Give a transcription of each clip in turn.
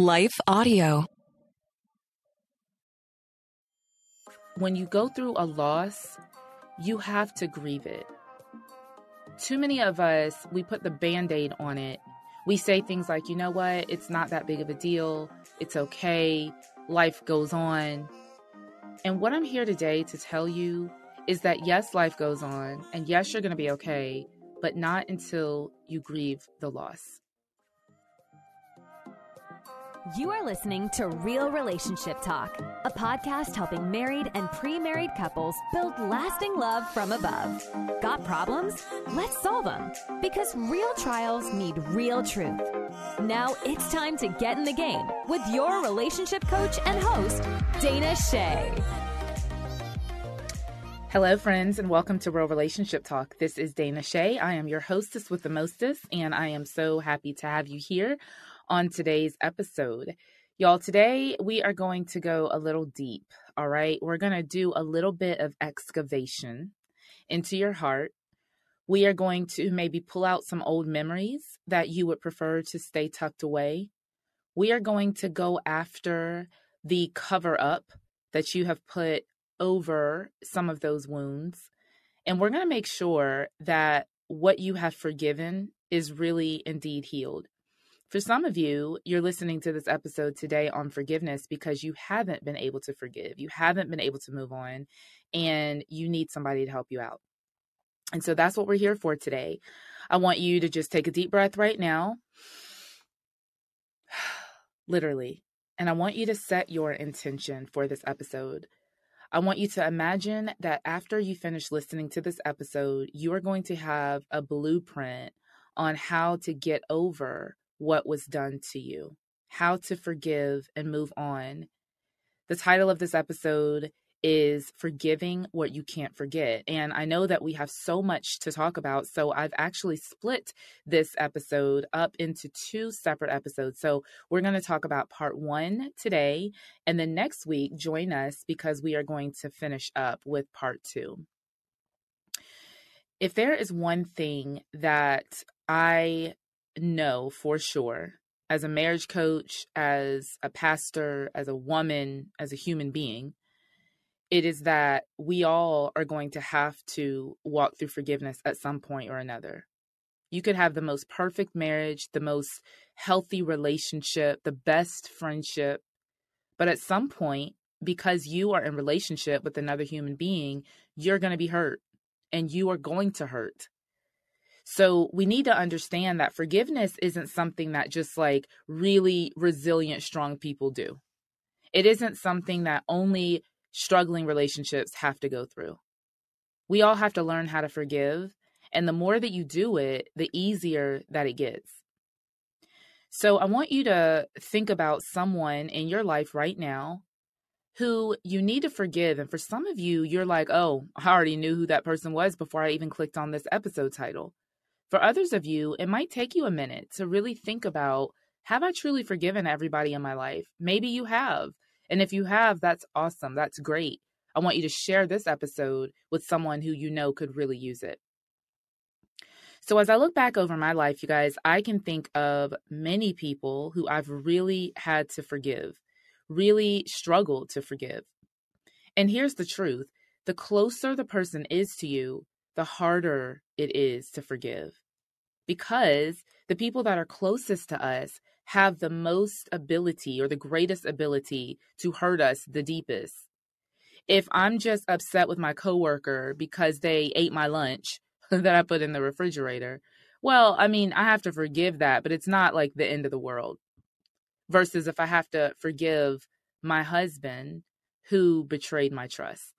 Life Audio. When you go through a loss, you have to grieve it. Too many of us, we put the band aid on it. We say things like, you know what, it's not that big of a deal. It's okay. Life goes on. And what I'm here today to tell you is that yes, life goes on, and yes, you're going to be okay, but not until you grieve the loss. You are listening to Real Relationship Talk, a podcast helping married and pre married couples build lasting love from above. Got problems? Let's solve them because real trials need real truth. Now it's time to get in the game with your relationship coach and host, Dana Che. Hello, friends, and welcome to Real Relationship Talk. This is Dana Che. I am your hostess with the mostest, and I am so happy to have you here on today's episode. Y'all, today we are going to go a little deep, all right? We're going to do a little bit of excavation into your heart. We are going to maybe pull out some old memories that you would prefer to stay tucked away. We are going to go after the cover up that you have put over some of those wounds. And we're going to make sure that what you have forgiven is really indeed healed. For some of you, you're listening to this episode today on forgiveness because you haven't been able to forgive. You haven't been able to move on, and you need somebody to help you out. And so that's what we're here for today. I want you to just take a deep breath right now, literally. And I want you to set your intention for this episode. I want you to imagine that after you finish listening to this episode, you are going to have a blueprint on how to get over what was done to you, how to forgive and move on. The title of this episode is Forgiving What You Can't Forget. And I know that we have so much to talk about. So I've actually split this episode up into two separate episodes. So we're going to talk about part one today. And then next week, join us because we are going to finish up with part two. If there is one thing that I know for sure as a marriage coach, as a pastor, as a woman, as a human being, it is that we all are going to have to walk through forgiveness at some point or another. You could have the most perfect marriage, the most healthy relationship, the best friendship, but at some point, because you are in relationship with another human being, you're going to be hurt and you are going to hurt. So we need to understand that forgiveness isn't something that just like really resilient, strong people do. It isn't something that only struggling relationships have to go through. We all have to learn how to forgive. And the more that you do it, the easier that it gets. So I want you to think about someone in your life right now who you need to forgive. And for some of you, you're like, oh, I already knew who that person was before I even clicked on this episode title. For others of you, it might take you a minute to really think about have I truly forgiven everybody in my life? Maybe you have. And if you have, that's awesome. That's great. I want you to share this episode with someone who you know could really use it. So, as I look back over my life, you guys, I can think of many people who I've really had to forgive, really struggled to forgive. And here's the truth the closer the person is to you, the harder it is to forgive. Because the people that are closest to us have the most ability or the greatest ability to hurt us the deepest. If I'm just upset with my coworker because they ate my lunch that I put in the refrigerator, well, I mean, I have to forgive that, but it's not like the end of the world. Versus if I have to forgive my husband who betrayed my trust.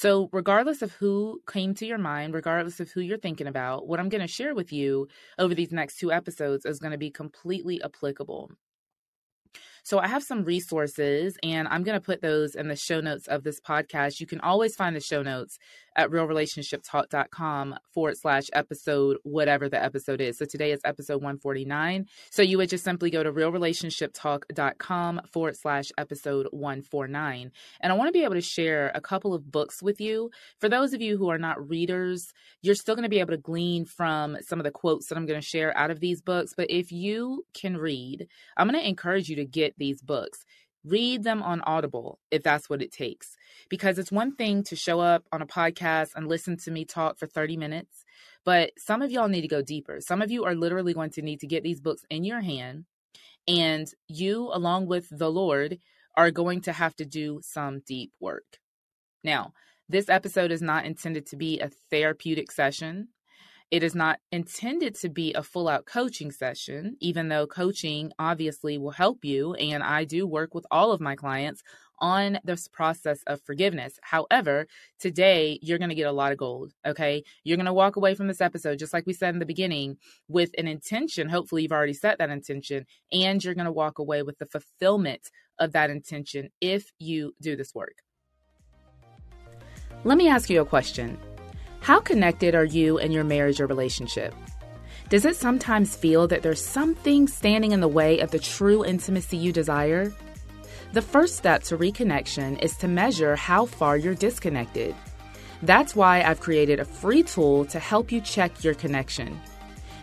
So, regardless of who came to your mind, regardless of who you're thinking about, what I'm going to share with you over these next two episodes is going to be completely applicable. So I have some resources and I'm going to put those in the show notes of this podcast. You can always find the show notes at realrelationshiptalk.com forward slash episode, whatever the episode is. So today is episode 149. So you would just simply go to realrelationshiptalk.com forward slash episode 149. And I want to be able to share a couple of books with you. For those of you who are not readers, you're still going to be able to glean from some of the quotes that I'm going to share out of these books. But if you can read, I'm going to encourage you to get these books. Read them on Audible if that's what it takes. Because it's one thing to show up on a podcast and listen to me talk for 30 minutes, but some of y'all need to go deeper. Some of you are literally going to need to get these books in your hand, and you, along with the Lord, are going to have to do some deep work. Now, this episode is not intended to be a therapeutic session. It is not intended to be a full out coaching session, even though coaching obviously will help you. And I do work with all of my clients on this process of forgiveness. However, today you're going to get a lot of gold. Okay. You're going to walk away from this episode, just like we said in the beginning, with an intention. Hopefully, you've already set that intention, and you're going to walk away with the fulfillment of that intention if you do this work. Let me ask you a question. How connected are you and your marriage or relationship? Does it sometimes feel that there's something standing in the way of the true intimacy you desire? The first step to reconnection is to measure how far you're disconnected. That's why I've created a free tool to help you check your connection.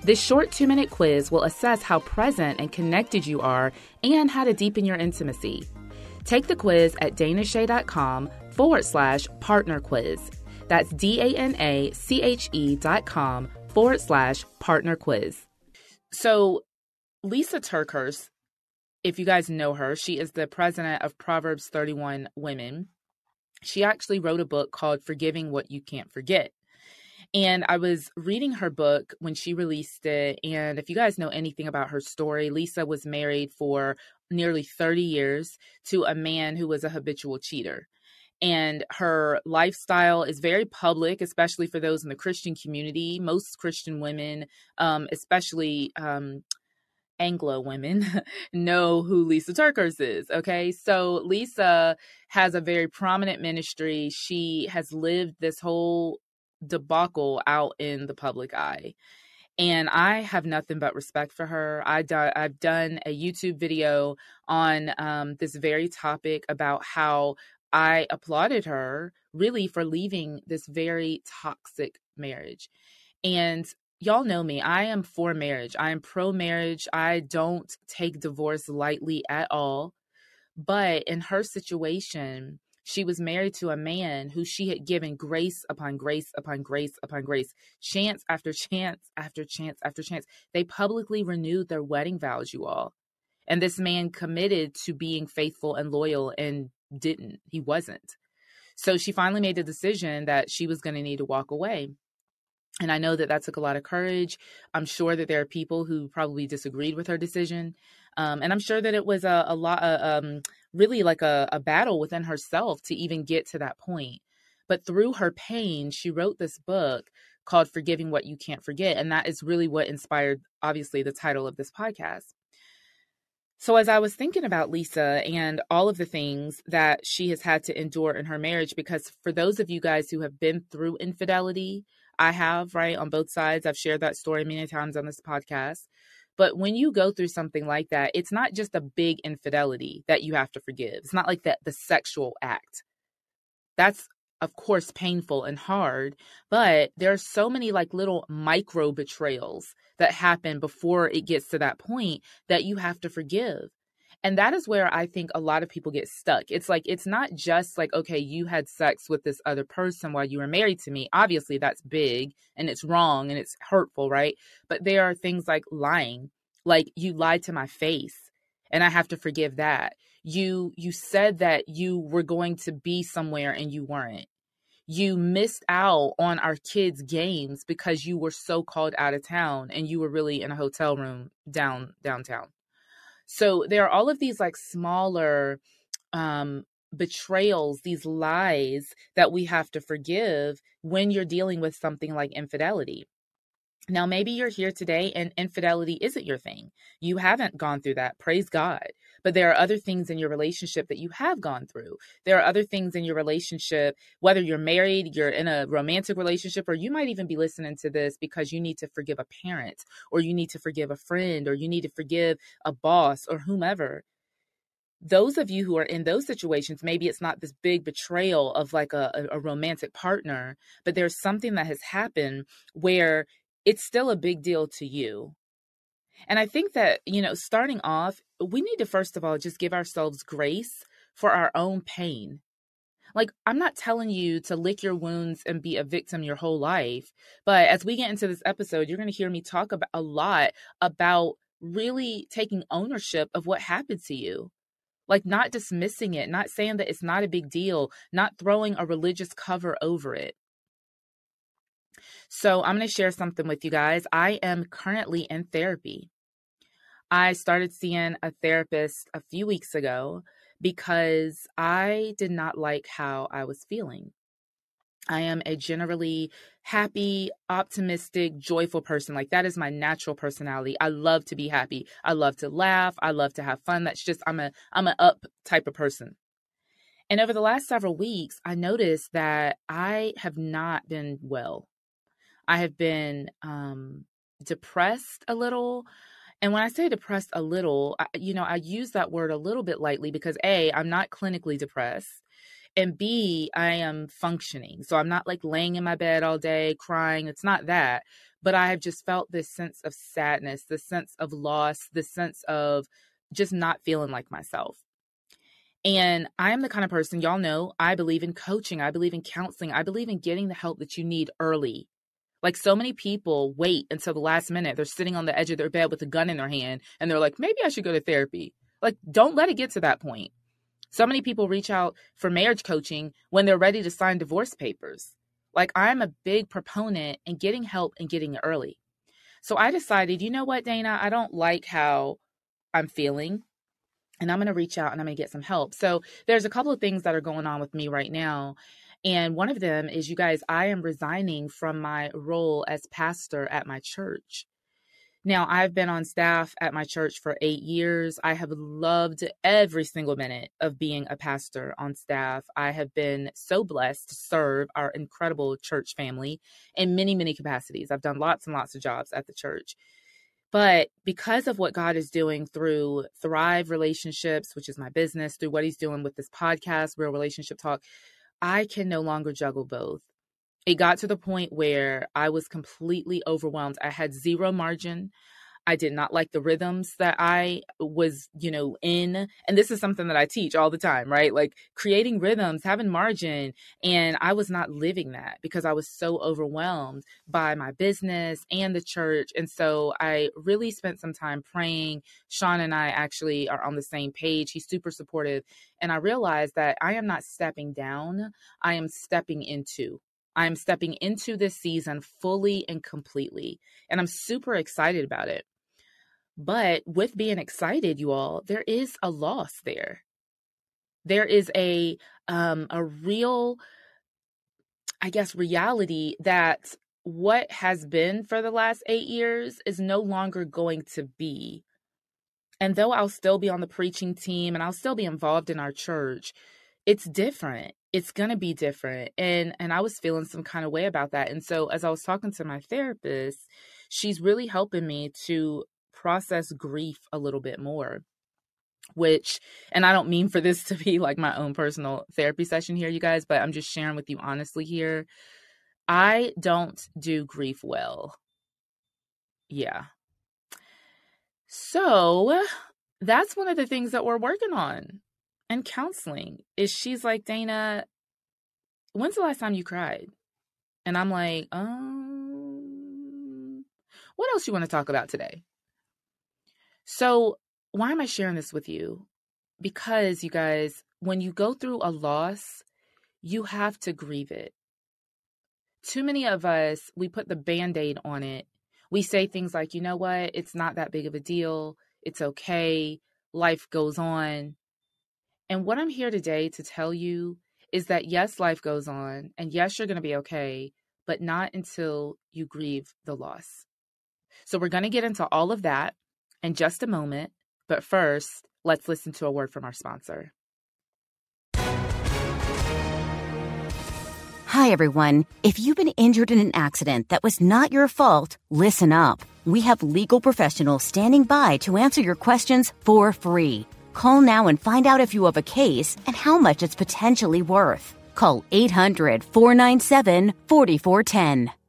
This short two minute quiz will assess how present and connected you are and how to deepen your intimacy. Take the quiz at danache.com forward slash partner quiz. That's D A N A C H E dot com forward slash partner quiz. So, Lisa TerKeurst, if you guys know her, she is the president of Proverbs 31 Women. She actually wrote a book called Forgiving What You Can't Forget. And I was reading her book when she released it. And if you guys know anything about her story, Lisa was married for nearly 30 years to a man who was a habitual cheater and her lifestyle is very public, especially for those in the Christian community. Most Christian women, um, especially um, Anglo women, know who Lisa TerKeurst is. Okay, so Lisa has a very prominent ministry. She has lived this whole debacle out in the public eye. And I have nothing but respect for her. I do, I've done a YouTube video on um, this very topic about how I applauded her really for leaving this very toxic marriage. And y'all know me, I am for marriage. I am pro marriage. I don't take divorce lightly at all. But in her situation, she was married to a man who she had given grace upon grace upon grace upon grace, chance after chance after chance after chance. They publicly renewed their wedding vows, you all. And this man committed to being faithful and loyal and didn't. He wasn't. So she finally made the decision that she was going to need to walk away. And I know that that took a lot of courage. I'm sure that there are people who probably disagreed with her decision. Um, and I'm sure that it was a, a lot, uh, um, really like a, a battle within herself to even get to that point. But through her pain, she wrote this book called Forgiving What You Can't Forget. And that is really what inspired, obviously, the title of this podcast. So, as I was thinking about Lisa and all of the things that she has had to endure in her marriage, because for those of you guys who have been through infidelity, I have, right, on both sides. I've shared that story many times on this podcast. But when you go through something like that, it's not just a big infidelity that you have to forgive. It's not like that the sexual act. That's of course painful and hard, but there are so many like little micro betrayals that happen before it gets to that point that you have to forgive. And that is where I think a lot of people get stuck. It's like, it's not just like, okay, you had sex with this other person while you were married to me. Obviously, that's big and it's wrong and it's hurtful, right? But there are things like lying, like you lied to my face and I have to forgive that. You you said that you were going to be somewhere and you weren't you missed out on our kids' games because you were so called out of town and you were really in a hotel room down downtown. So there are all of these like smaller um betrayals, these lies that we have to forgive when you're dealing with something like infidelity. Now, maybe you're here today and infidelity isn't your thing. You haven't gone through that. Praise God. But there are other things in your relationship that you have gone through. There are other things in your relationship, whether you're married, you're in a romantic relationship, or you might even be listening to this because you need to forgive a parent, or you need to forgive a friend, or you need to forgive a boss, or whomever. Those of you who are in those situations, maybe it's not this big betrayal of like a, a romantic partner, but there's something that has happened where it's still a big deal to you and I think that, you know, starting off, we need to first of all just give ourselves grace for our own pain. Like, I'm not telling you to lick your wounds and be a victim your whole life. But as we get into this episode, you're going to hear me talk about a lot about really taking ownership of what happened to you. Like, not dismissing it, not saying that it's not a big deal, not throwing a religious cover over it. So, I'm going to share something with you guys. I am currently in therapy. I started seeing a therapist a few weeks ago because I did not like how I was feeling. I am a generally happy, optimistic, joyful person. Like that is my natural personality. I love to be happy. I love to laugh. I love to have fun. That's just I'm a I'm an up type of person. And over the last several weeks, I noticed that I have not been well. I have been um, depressed a little. And when I say depressed a little, I, you know, I use that word a little bit lightly because A, I'm not clinically depressed. And B, I am functioning. So I'm not like laying in my bed all day crying. It's not that. But I have just felt this sense of sadness, this sense of loss, this sense of just not feeling like myself. And I am the kind of person, y'all know, I believe in coaching. I believe in counseling. I believe in getting the help that you need early. Like so many people wait until the last minute. They're sitting on the edge of their bed with a gun in their hand and they're like, maybe I should go to therapy. Like, don't let it get to that point. So many people reach out for marriage coaching when they're ready to sign divorce papers. Like, I'm a big proponent in getting help and getting it early. So I decided, you know what, Dana, I don't like how I'm feeling and I'm going to reach out and I'm going to get some help. So there's a couple of things that are going on with me right now. And one of them is, you guys, I am resigning from my role as pastor at my church. Now, I've been on staff at my church for eight years. I have loved every single minute of being a pastor on staff. I have been so blessed to serve our incredible church family in many, many capacities. I've done lots and lots of jobs at the church. But because of what God is doing through Thrive Relationships, which is my business, through what He's doing with this podcast, Real Relationship Talk, I can no longer juggle both. It got to the point where I was completely overwhelmed. I had zero margin. I did not like the rhythms that I was, you know, in. And this is something that I teach all the time, right? Like creating rhythms, having margin. And I was not living that because I was so overwhelmed by my business and the church. And so I really spent some time praying. Sean and I actually are on the same page. He's super supportive. And I realized that I am not stepping down, I am stepping into. I am stepping into this season fully and completely. And I'm super excited about it. But with being excited, you all, there is a loss there. There is a um a real I guess reality that what has been for the last 8 years is no longer going to be. And though I'll still be on the preaching team and I'll still be involved in our church, it's different. It's going to be different. And and I was feeling some kind of way about that. And so as I was talking to my therapist, she's really helping me to process grief a little bit more which and I don't mean for this to be like my own personal therapy session here you guys but I'm just sharing with you honestly here I don't do grief well. Yeah. So that's one of the things that we're working on in counseling is she's like Dana when's the last time you cried? And I'm like um what else you want to talk about today so, why am I sharing this with you? Because, you guys, when you go through a loss, you have to grieve it. Too many of us, we put the band aid on it. We say things like, you know what, it's not that big of a deal. It's okay. Life goes on. And what I'm here today to tell you is that yes, life goes on. And yes, you're going to be okay, but not until you grieve the loss. So we're going to get into all of that in just a moment. But first, let's listen to a word from our sponsor. Hi, everyone. If you've been injured in an accident that was not your fault, listen up. We have legal professionals standing by to answer your questions for free. Call now and find out if you have a case and how much it's potentially worth. Call 800 497 4410.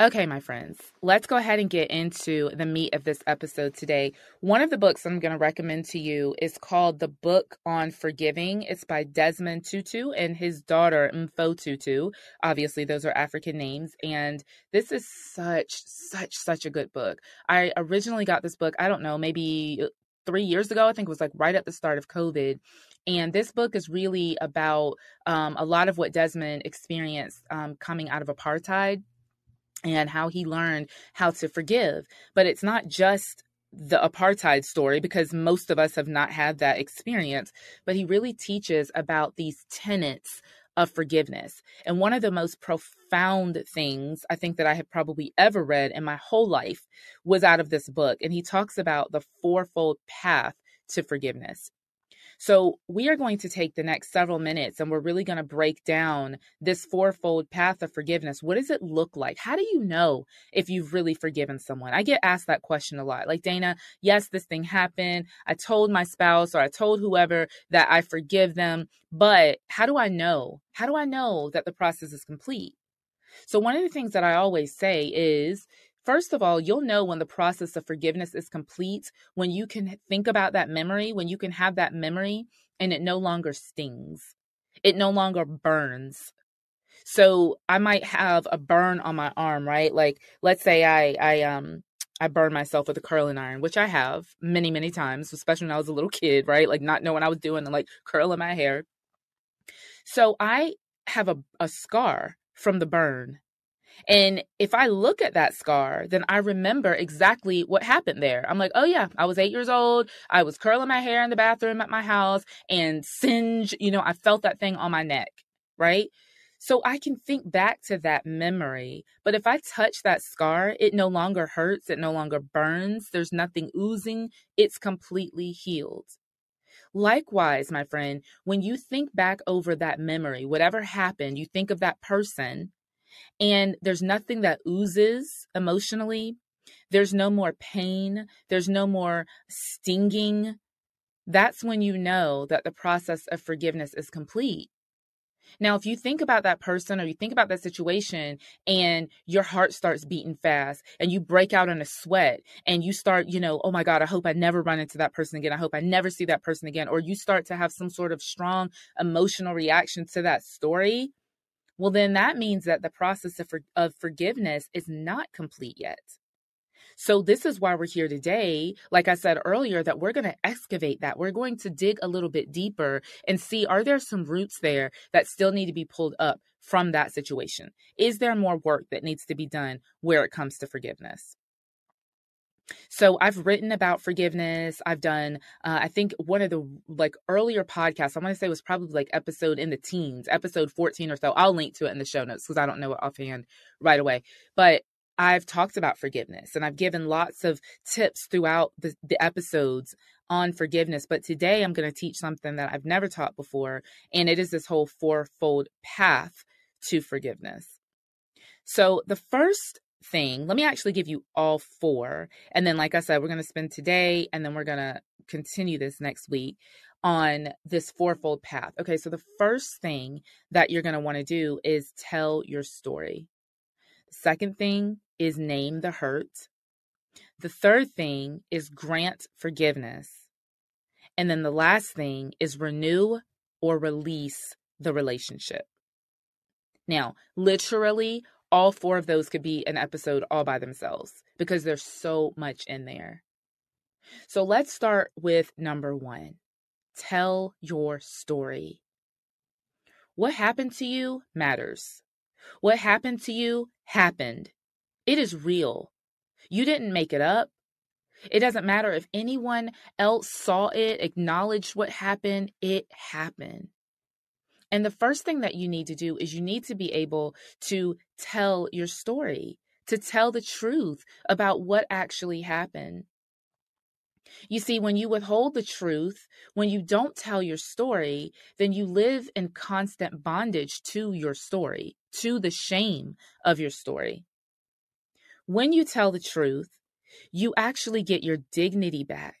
Okay, my friends, let's go ahead and get into the meat of this episode today. One of the books I'm going to recommend to you is called The Book on Forgiving. It's by Desmond Tutu and his daughter, Mpho Tutu. Obviously, those are African names. And this is such, such, such a good book. I originally got this book, I don't know, maybe three years ago. I think it was like right at the start of COVID. And this book is really about um, a lot of what Desmond experienced um, coming out of apartheid and how he learned how to forgive. But it's not just the apartheid story because most of us have not had that experience, but he really teaches about these tenets of forgiveness. And one of the most profound things I think that I have probably ever read in my whole life was out of this book. And he talks about the fourfold path to forgiveness. So, we are going to take the next several minutes and we're really going to break down this fourfold path of forgiveness. What does it look like? How do you know if you've really forgiven someone? I get asked that question a lot. Like, Dana, yes, this thing happened. I told my spouse or I told whoever that I forgive them, but how do I know? How do I know that the process is complete? So, one of the things that I always say is First of all, you'll know when the process of forgiveness is complete, when you can think about that memory, when you can have that memory and it no longer stings, it no longer burns. So I might have a burn on my arm, right? Like let's say I I um I burn myself with a curling iron, which I have many, many times, especially when I was a little kid, right? Like not knowing I was doing and like curling my hair. So I have a, a scar from the burn and if I look at that scar, then I remember exactly what happened there. I'm like, oh yeah, I was eight years old. I was curling my hair in the bathroom at my house and singe, you know, I felt that thing on my neck, right? So I can think back to that memory. But if I touch that scar, it no longer hurts, it no longer burns, there's nothing oozing, it's completely healed. Likewise, my friend, when you think back over that memory, whatever happened, you think of that person, and there's nothing that oozes emotionally. There's no more pain. There's no more stinging. That's when you know that the process of forgiveness is complete. Now, if you think about that person or you think about that situation and your heart starts beating fast and you break out in a sweat and you start, you know, oh my God, I hope I never run into that person again. I hope I never see that person again. Or you start to have some sort of strong emotional reaction to that story, well, then that means that the process of, for, of forgiveness is not complete yet. So, this is why we're here today. Like I said earlier, that we're going to excavate that. We're going to dig a little bit deeper and see are there some roots there that still need to be pulled up from that situation? Is there more work that needs to be done where it comes to forgiveness? So I've written about forgiveness. I've done, uh, I think one of the like earlier podcasts, I want to say was probably like episode in the teens, episode 14 or so. I'll link to it in the show notes because I don't know it offhand right away. But I've talked about forgiveness and I've given lots of tips throughout the, the episodes on forgiveness. But today I'm going to teach something that I've never taught before. And it is this whole fourfold path to forgiveness. So the first thing. Let me actually give you all four. And then, like I said, we're going to spend today and then we're going to continue this next week on this fourfold path. Okay, so the first thing that you're going to want to do is tell your story. The second thing is name the hurt. The third thing is grant forgiveness. And then the last thing is renew or release the relationship. Now, literally, all four of those could be an episode all by themselves because there's so much in there. So let's start with number one tell your story. What happened to you matters. What happened to you happened. It is real. You didn't make it up. It doesn't matter if anyone else saw it, acknowledged what happened, it happened. And the first thing that you need to do is you need to be able to tell your story, to tell the truth about what actually happened. You see, when you withhold the truth, when you don't tell your story, then you live in constant bondage to your story, to the shame of your story. When you tell the truth, you actually get your dignity back.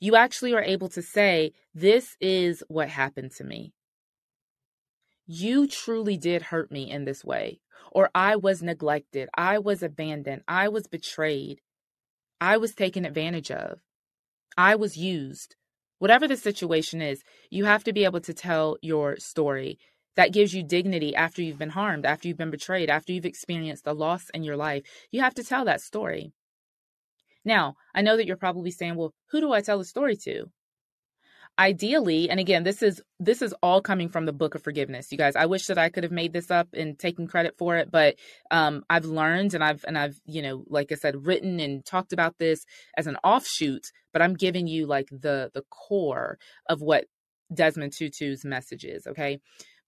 You actually are able to say, This is what happened to me. You truly did hurt me in this way, or I was neglected, I was abandoned, I was betrayed. I was taken advantage of. I was used. Whatever the situation is, you have to be able to tell your story. That gives you dignity after you've been harmed, after you've been betrayed, after you've experienced a loss in your life. You have to tell that story. Now, I know that you're probably saying, well, who do I tell the story to? Ideally and again this is this is all coming from the book of forgiveness. You guys i wish that i could have made this up and taken credit for it but um i've learned and i've and i've you know like i said written and talked about this as an offshoot but i'm giving you like the the core of what desmond tutu's message is okay?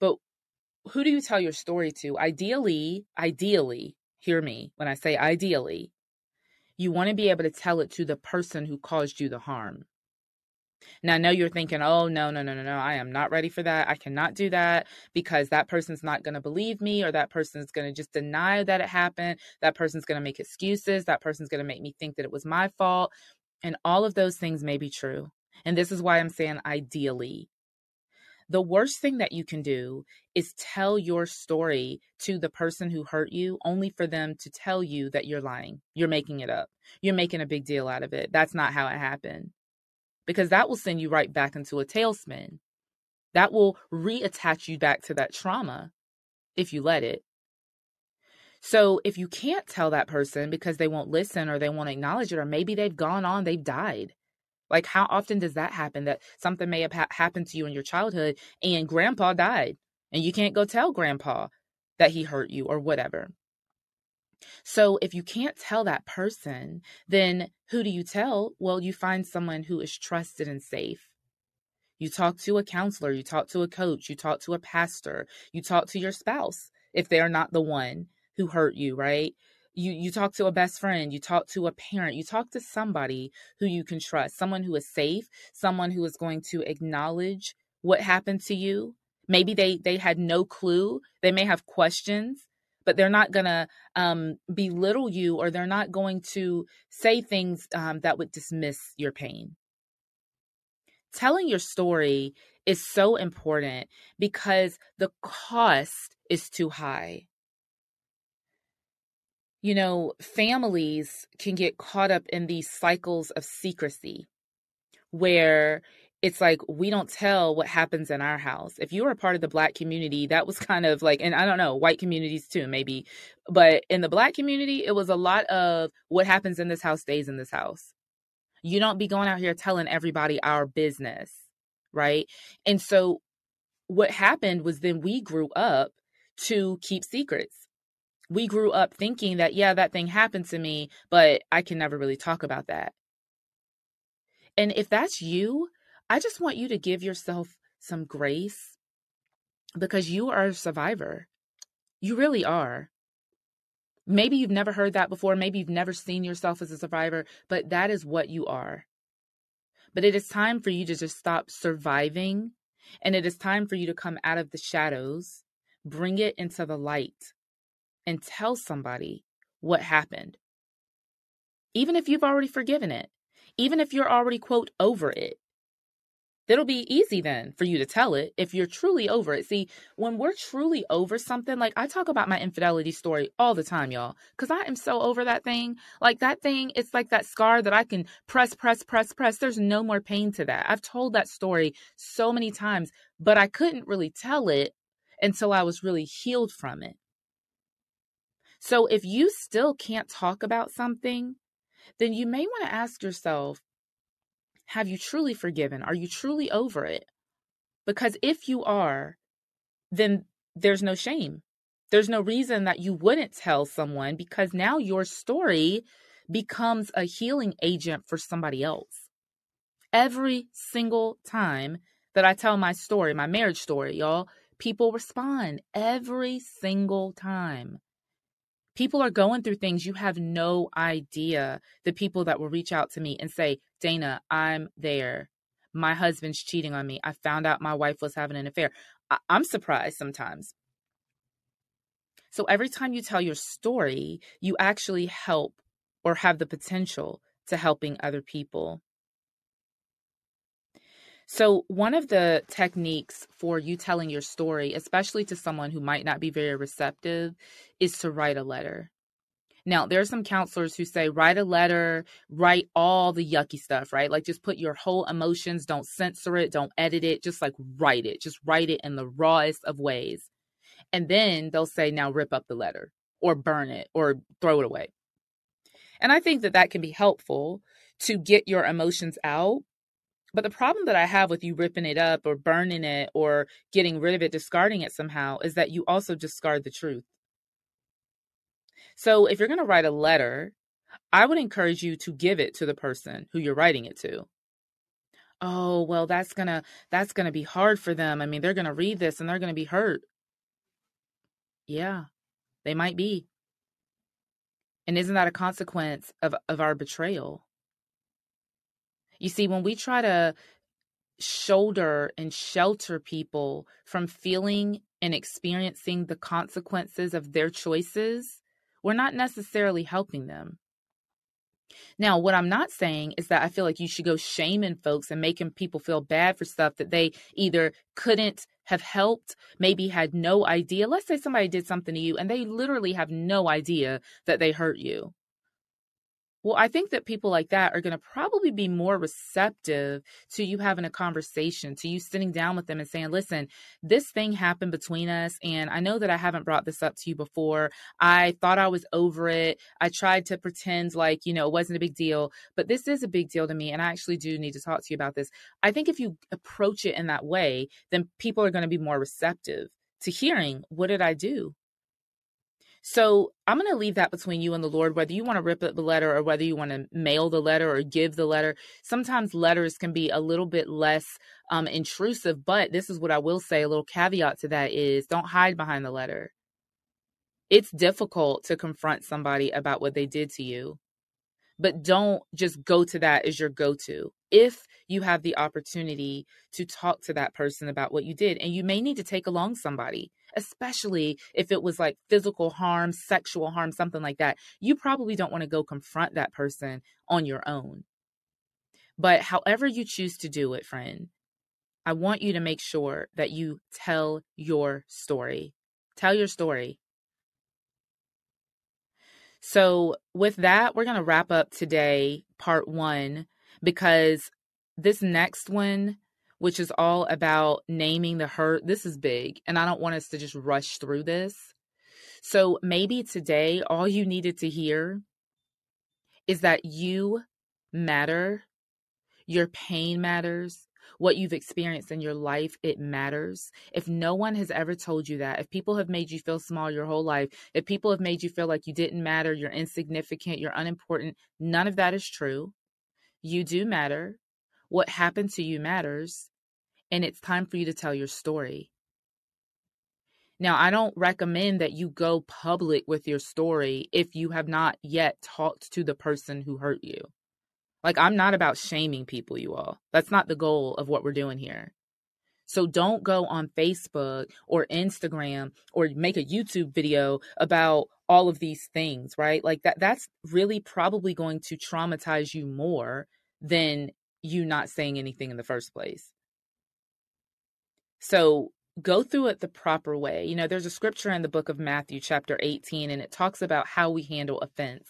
But who do you tell your story to? Ideally ideally hear me when i say ideally you want to be able to tell it to the person who caused you the harm now, I know you're thinking, oh, no, no, no, no, no, I am not ready for that. I cannot do that because that person's not going to believe me or that person's going to just deny that it happened. That person's going to make excuses. That person's going to make me think that it was my fault. And all of those things may be true. And this is why I'm saying ideally. The worst thing that you can do is tell your story to the person who hurt you, only for them to tell you that you're lying. You're making it up. You're making a big deal out of it. That's not how it happened because that will send you right back into a tailspin. That will reattach you back to that trauma if you let it. So if you can't tell that person because they won't listen or they won't acknowledge it, or maybe they've gone on, they've died. Like, how often does that happen? That something may have ha- happened to you in your childhood and grandpa died, and you can't go tell grandpa that he hurt you or whatever. So if you can't tell that person, then who do you tell? Well, you find someone who is trusted and safe. You talk to a counselor, you talk to a coach, you talk to a pastor, you talk to your spouse if they're not the one who hurt you, right? You you talk to a best friend, you talk to a parent, you talk to somebody who you can trust, someone who is safe, someone who is going to acknowledge what happened to you. Maybe they they had no clue. They may have questions, but they're not going to um, belittle you or they're not going to say things um, that would dismiss your pain. Telling your story is so important because the cost is too high. You know, families can get caught up in these cycles of secrecy where it's like we don't tell what happens in our house. If you were a part of the black community, that was kind of like, and I don't know, white communities too, maybe, but in the black community, it was a lot of what happens in this house stays in this house. You don't be going out here telling everybody our business, right? And so what happened was then we grew up to keep secrets. We grew up thinking that, yeah, that thing happened to me, but I can never really talk about that. And if that's you, I just want you to give yourself some grace because you are a survivor. You really are. Maybe you've never heard that before. Maybe you've never seen yourself as a survivor, but that is what you are. But it is time for you to just stop surviving and it is time for you to come out of the shadows, bring it into the light, and tell somebody what happened. Even if you've already forgiven it, even if you're already, quote, over it, it'll be easy then for you to tell it if you're truly over it. See, when we're truly over something, like I talk about my infidelity story all the time, y'all, because I am so over that thing. Like that thing, it's like that scar that I can press, press, press, press. There's no more pain to that. I've told that story so many times, but I couldn't really tell it until I was really healed from it. So if you still can't talk about something, then you may want to ask yourself have you truly forgiven? Are you truly over it? Because if you are, then there's no shame. There's no reason that you wouldn't tell someone because now your story becomes a healing agent for somebody else. Every single time that I tell my story, my marriage story, y'all, people respond every single time. People are going through things you have no idea. The people that will reach out to me and say, Dana, I'm there. My husband's cheating on me. I found out my wife was having an affair. I- I'm surprised sometimes. So every time you tell your story, you actually help or have the potential to helping other people. So, one of the techniques for you telling your story, especially to someone who might not be very receptive, is to write a letter. Now, there are some counselors who say write a letter, write all the yucky stuff, right? Like just put your whole emotions, don't censor it, don't edit it, just like write it. Just write it in the rawest of ways. And then they'll say, now rip up the letter or burn it or throw it away. And I think that that can be helpful to get your emotions out but the problem that I have with you ripping it up or burning it or getting rid of it, discarding it somehow, is that you also discard the truth. So if you're going to write a letter, I would encourage you to give it to the person who you're writing it to. Oh, well that's going to that's going to be hard for them. I mean, they're going to read this and they're going to be hurt. Yeah. They might be. And isn't that a consequence of of our betrayal? You see, when we try to shoulder and shelter people from feeling and experiencing the consequences of their choices, we're not necessarily helping them. Now, what I'm not saying is that I feel like you should go shaming folks and making people feel bad for stuff that they either couldn't have helped, maybe had no idea. Let's say somebody did something to you and they literally have no idea that they hurt you. Well, I think that people like that are going to probably be more receptive to you having a conversation, to you sitting down with them and saying, listen, this thing happened between us. And I know that I haven't brought this up to you before. I thought I was over it. I tried to pretend like, you know, it wasn't a big deal, but this is a big deal to me. And I actually do need to talk to you about this. I think if you approach it in that way, then people are going to be more receptive to hearing, what did I do? So I'm going to leave that between you and the Lord, whether you want to rip up the letter or whether you want to mail the letter or give the letter. Sometimes letters can be a little bit less um, intrusive, but this is what I will say a little caveat to that is don't hide behind the letter. It's difficult to confront somebody about what they did to you, but don't just go to that as your go to. If you have the opportunity to talk to that person about what you did, and you may need to take along somebody especially if it was like physical harm, sexual harm, something like that. You probably don't want to go confront that person on your own. But however you choose to do it, friend, I want you to make sure that you tell your story. Tell your story. So, with that, we're going to wrap up today, part one, because this next one which is all about naming the hurt. This is big, and I don't want us to just rush through this. So maybe today, all you needed to hear is that you matter, your pain matters, what you've experienced in your life, it matters. If no one has ever told you that, if people have made you feel small your whole life, if people have made you feel like you didn't matter, you're insignificant, you're unimportant, none of that is true. You do matter. What happened to you matters and it's time for you to tell your story. Now, I don't recommend that you go public with your story if you have not yet talked to the person who hurt you. Like, I'm not about shaming people, you all. That's not the goal of what we're doing here. So don't go on Facebook or Instagram or make a YouTube video about all of these things, right? Like that that's really probably going to traumatize you more than you not saying anything in the first place. So go through it the proper way. You know, there's a scripture in the book of Matthew, chapter 18, and it talks about how we handle offense.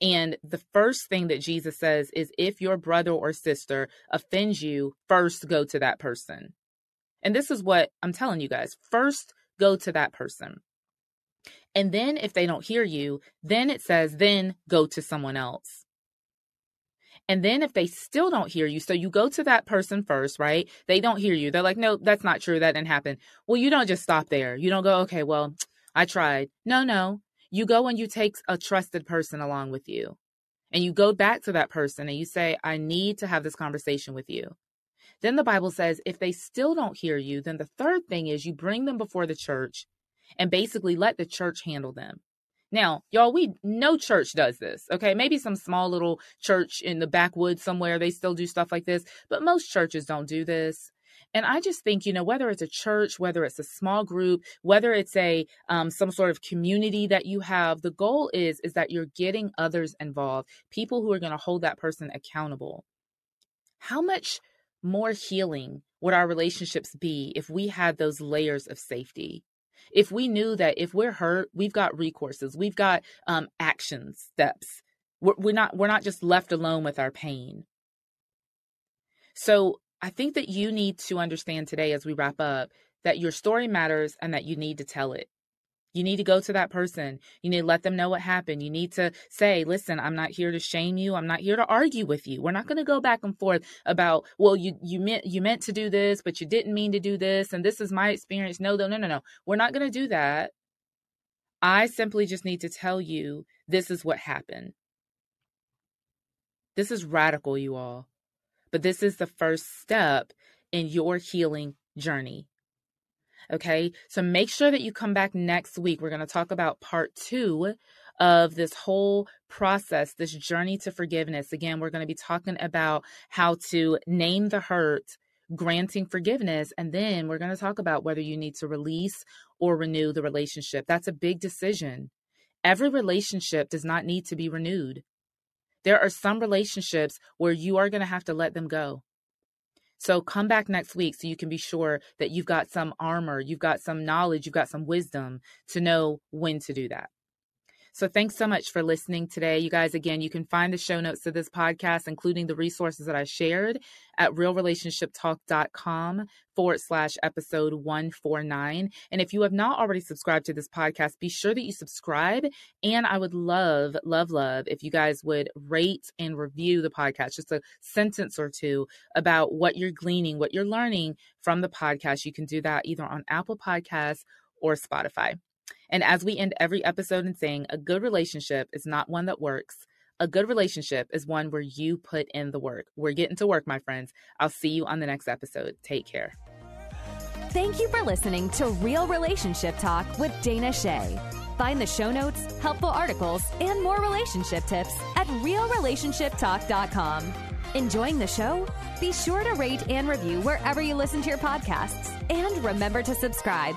And the first thing that Jesus says is if your brother or sister offends you, first go to that person. And this is what I'm telling you guys first go to that person. And then if they don't hear you, then it says, then go to someone else. And then if they still don't hear you, so you go to that person first, right? They don't hear you. They're like, no, that's not true. That didn't happen. Well, you don't just stop there. You don't go, okay, well, I tried. No, no. You go and you take a trusted person along with you. And you go back to that person and you say, I need to have this conversation with you. Then the Bible says, if they still don't hear you, then the third thing is you bring them before the church and basically let the church handle them. Now, y'all, we no church does this. Okay, maybe some small little church in the backwoods somewhere they still do stuff like this, but most churches don't do this. And I just think, you know, whether it's a church, whether it's a small group, whether it's a um, some sort of community that you have, the goal is is that you're getting others involved, people who are going to hold that person accountable. How much more healing would our relationships be if we had those layers of safety? if we knew that if we're hurt, we've got recourses, we've got um, action steps. We're, we're not we're not just left alone with our pain. So I think that you need to understand today, as we wrap up, that your story matters and that you need to tell it. You need to go to that person. You need to let them know what happened. You need to say, listen, I'm not here to shame you. I'm not here to argue with you. We're not going to go back and forth about, well, you, you meant, you meant to do this, but you didn't mean to do this. And this is my experience. No, no, no, no, no. We're not going to do that. I simply just need to tell you this is what happened. This is radical, you all. But this is the first step in your healing journey. Okay. So make sure that you come back next week. We're going to talk about part two of this whole process, this journey to forgiveness. Again, we're going to be talking about how to name the hurt, granting forgiveness, and then we're going to talk about whether you need to release or renew the relationship. That's a big decision. Every relationship does not need to be renewed. There are some relationships where you are going to have to let them go. So come back next week so you can be sure that you've got some armor, you've got some knowledge, you've got some wisdom to know when to do that. So thanks so much for listening today. You guys, again, you can find the show notes to this podcast, including the resources that I shared at realrelationshiptalk.com forward slash episode 149. And if you have not already subscribed to this podcast, be sure that you subscribe. And I would love, love, love if you guys would rate and review the podcast, just a sentence or two about what you're gleaning, what you're learning from the podcast. You can do that either on Apple Podcasts or Spotify. And as we end every episode in saying, a good relationship is not one that works. A good relationship is one where you put in the work. We're getting to work, my friends. I'll see you on the next episode. Take care. Thank you for listening to Real Relationship Talk with Dana Che. Find the show notes, helpful articles, and more relationship tips at realrelationshiptalk.com. Enjoying the show? Be sure to rate and review wherever you listen to your podcasts. And remember to subscribe.